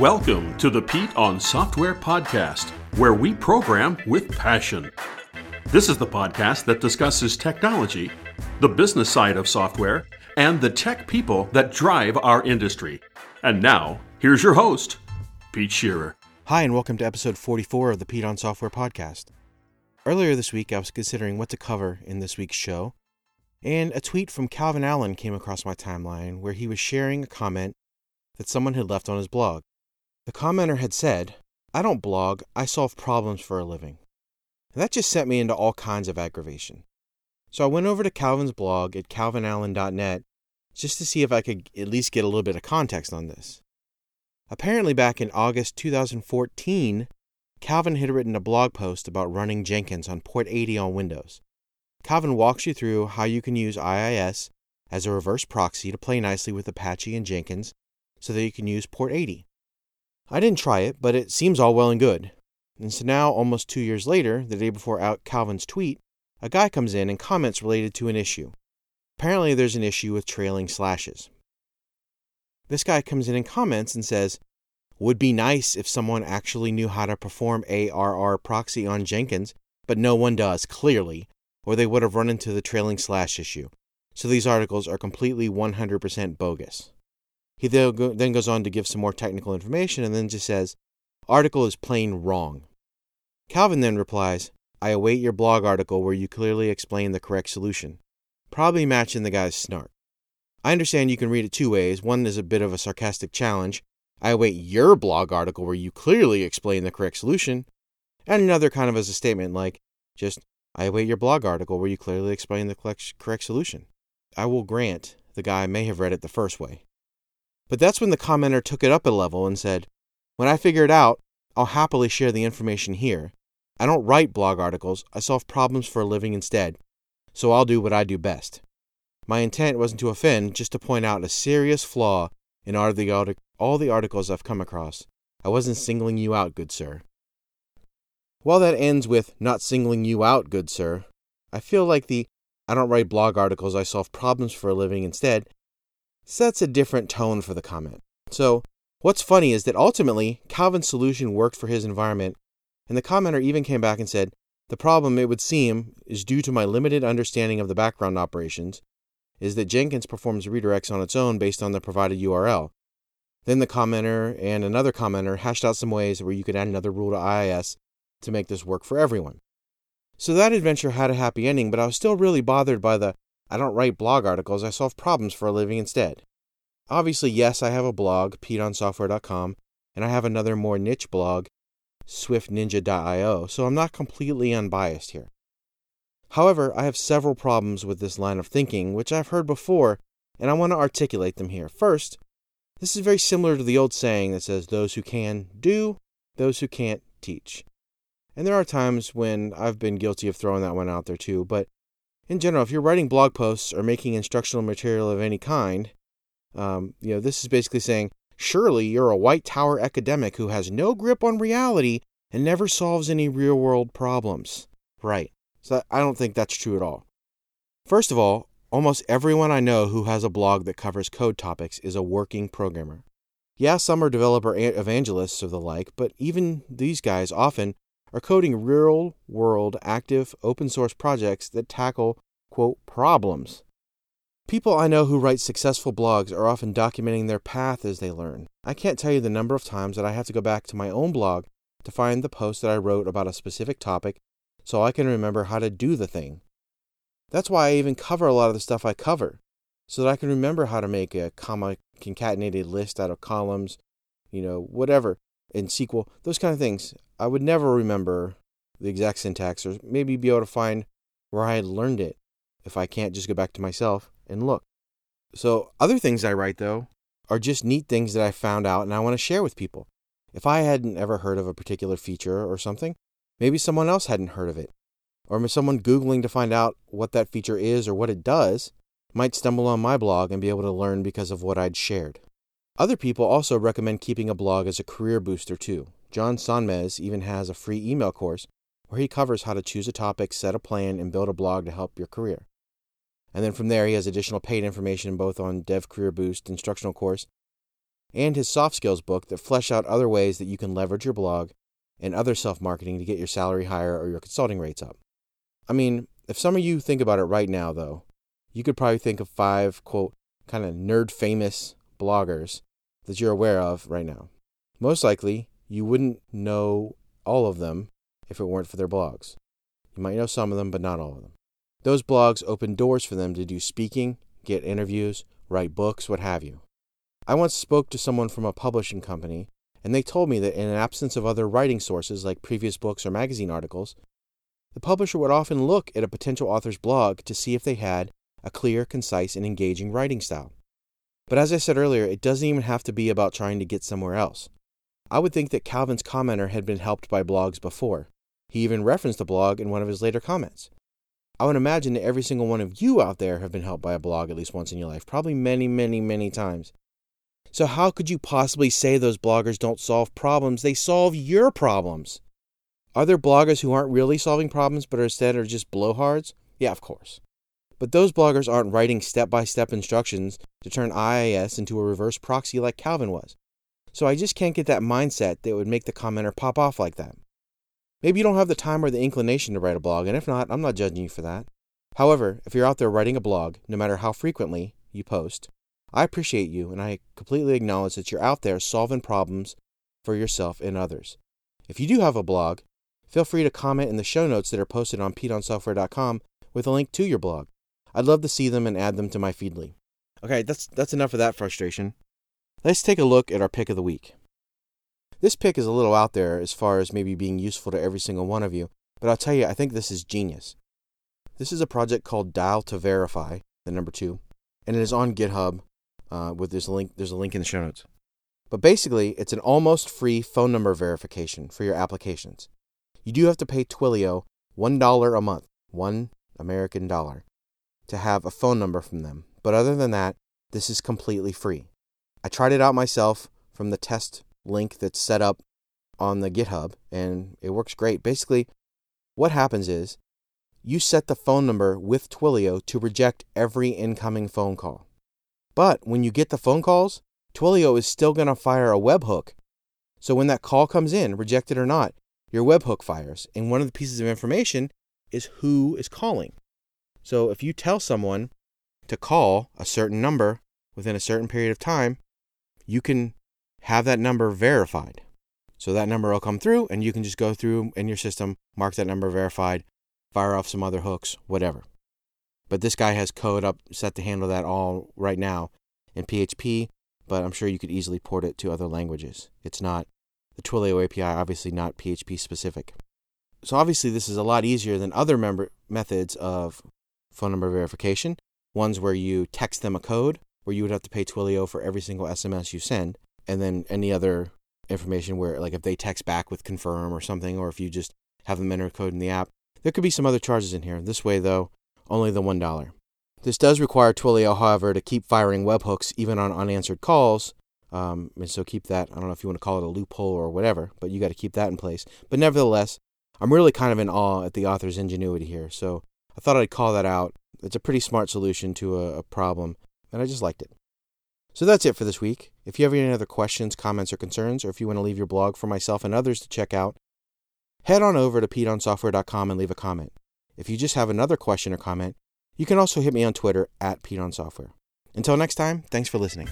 Welcome to the Pete on Software podcast, where we program with passion. This is the podcast that discusses technology, the business side of software, and the tech people that drive our industry. And now, here's your host, Pete Shearer. Hi, and welcome to episode 44 of the Pete on Software podcast. Earlier this week, I was considering what to cover in this week's show, and a tweet from Calvin Allen came across my timeline where he was sharing a comment that someone had left on his blog. The commenter had said, I don't blog, I solve problems for a living. And that just sent me into all kinds of aggravation. So I went over to Calvin's blog at calvinallen.net just to see if I could at least get a little bit of context on this. Apparently, back in August 2014, Calvin had written a blog post about running Jenkins on port 80 on Windows. Calvin walks you through how you can use IIS as a reverse proxy to play nicely with Apache and Jenkins so that you can use port 80. I didn't try it, but it seems all well and good. And so now, almost two years later, the day before out Calvin's tweet, a guy comes in and comments related to an issue. Apparently, there's an issue with trailing slashes. This guy comes in and comments and says, Would be nice if someone actually knew how to perform ARR proxy on Jenkins, but no one does, clearly or they would have run into the trailing slash issue. So these articles are completely 100% bogus. He then goes on to give some more technical information and then just says, Article is plain wrong. Calvin then replies, I await your blog article where you clearly explain the correct solution. Probably matching the guy's snark. I understand you can read it two ways. One is a bit of a sarcastic challenge. I await your blog article where you clearly explain the correct solution. And another kind of as a statement like, just I await your blog article where you clearly explain the correct solution. I will grant the guy may have read it the first way. But that's when the commenter took it up a level and said, When I figure it out, I'll happily share the information here. I don't write blog articles, I solve problems for a living instead. So I'll do what I do best. My intent wasn't to offend, just to point out a serious flaw in all the, articles I've come across. I wasn't singling you out, good sir. While that ends with not singling you out, good sir, I feel like the I don't write blog articles, I solve problems for a living instead sets a different tone for the comment. So, what's funny is that ultimately, Calvin's solution worked for his environment, and the commenter even came back and said, The problem, it would seem, is due to my limited understanding of the background operations, is that Jenkins performs redirects on its own based on the provided URL. Then the commenter and another commenter hashed out some ways where you could add another rule to IIS to make this work for everyone. So that adventure had a happy ending, but I was still really bothered by the I don't write blog articles, I solve problems for a living instead. Obviously, yes, I have a blog, PeteOnSoftware.com, and I have another more niche blog, SwiftNinja.io, so I'm not completely unbiased here. However, I have several problems with this line of thinking, which I've heard before, and I want to articulate them here. First, this is very similar to the old saying that says, Those who can do, those who can't teach. And there are times when I've been guilty of throwing that one out there too. But in general, if you're writing blog posts or making instructional material of any kind, um, you know, this is basically saying, surely you're a white tower academic who has no grip on reality and never solves any real world problems. Right. So I don't think that's true at all. First of all, almost everyone I know who has a blog that covers code topics is a working programmer. Yeah, some are developer evangelists or the like, but even these guys often are coding real world active open source projects that tackle, quote, problems. People I know who write successful blogs are often documenting their path as they learn. I can't tell you the number of times that I have to go back to my own blog to find the post that I wrote about a specific topic so I can remember how to do the thing. That's why I even cover a lot of the stuff I cover, so that I can remember how to make a comma concatenated list out of columns, you know, whatever in SQL, those kind of things. I would never remember the exact syntax or maybe be able to find where I had learned it if I can't just go back to myself and look. So, other things I write though are just neat things that I found out and I want to share with people. If I hadn't ever heard of a particular feature or something, maybe someone else hadn't heard of it. Or someone Googling to find out what that feature is or what it does might stumble on my blog and be able to learn because of what I'd shared. Other people also recommend keeping a blog as a career booster too. John Sonmez even has a free email course where he covers how to choose a topic, set a plan, and build a blog to help your career. And then from there, he has additional paid information both on Dev Career Boost instructional course and his soft skills book that flesh out other ways that you can leverage your blog and other self marketing to get your salary higher or your consulting rates up. I mean, if some of you think about it right now, though, you could probably think of five, quote, kind of nerd famous bloggers that you're aware of right now. Most likely, you wouldn't know all of them if it weren't for their blogs. You might know some of them, but not all of them. Those blogs open doors for them to do speaking, get interviews, write books, what have you. I once spoke to someone from a publishing company, and they told me that in an absence of other writing sources like previous books or magazine articles, the publisher would often look at a potential author's blog to see if they had a clear, concise, and engaging writing style. But as I said earlier, it doesn't even have to be about trying to get somewhere else. I would think that Calvin's commenter had been helped by blogs before. He even referenced a blog in one of his later comments. I would imagine that every single one of you out there have been helped by a blog at least once in your life, probably many, many, many times. So, how could you possibly say those bloggers don't solve problems? They solve your problems. Are there bloggers who aren't really solving problems but are instead are just blowhards? Yeah, of course. But those bloggers aren't writing step by step instructions to turn IIS into a reverse proxy like Calvin was. So I just can't get that mindset that would make the commenter pop off like that. Maybe you don't have the time or the inclination to write a blog, and if not, I'm not judging you for that. However, if you're out there writing a blog, no matter how frequently you post, I appreciate you and I completely acknowledge that you're out there solving problems for yourself and others. If you do have a blog, feel free to comment in the show notes that are posted on PeteOnSoftware.com with a link to your blog. I'd love to see them and add them to my Feedly. Okay, that's that's enough of that frustration. Let's take a look at our pick of the week. This pick is a little out there as far as maybe being useful to every single one of you, but I'll tell you, I think this is genius. This is a project called Dial2Verify, the number two, and it is on GitHub. Uh, with this link, there's a link in the show notes. But basically, it's an almost free phone number verification for your applications. You do have to pay Twilio one dollar a month, one American dollar, to have a phone number from them. But other than that, this is completely free. I tried it out myself from the test link that's set up on the GitHub, and it works great. Basically, what happens is you set the phone number with Twilio to reject every incoming phone call. But when you get the phone calls, Twilio is still going to fire a webhook. So when that call comes in, rejected or not, your webhook fires. And one of the pieces of information is who is calling. So if you tell someone to call a certain number within a certain period of time, you can have that number verified. So that number will come through and you can just go through in your system, mark that number verified, fire off some other hooks, whatever. But this guy has code up set to handle that all right now in PHP, but I'm sure you could easily port it to other languages. It's not the Twilio API obviously not PHP specific. So obviously this is a lot easier than other member methods of phone number verification, ones where you text them a code, where you would have to pay Twilio for every single SMS you send, and then any other information where, like, if they text back with confirm or something, or if you just have them enter a code in the app. There could be some other charges in here. This way, though, only the $1. This does require Twilio, however, to keep firing webhooks even on unanswered calls. Um, and so keep that, I don't know if you want to call it a loophole or whatever, but you got to keep that in place. But nevertheless, I'm really kind of in awe at the author's ingenuity here. So I thought I'd call that out. It's a pretty smart solution to a, a problem, and I just liked it. So that's it for this week. If you have any other questions, comments, or concerns, or if you want to leave your blog for myself and others to check out, head on over to PeteOnSoftware.com and leave a comment. If you just have another question or comment, you can also hit me on Twitter at PeteOnSoftware. Until next time, thanks for listening.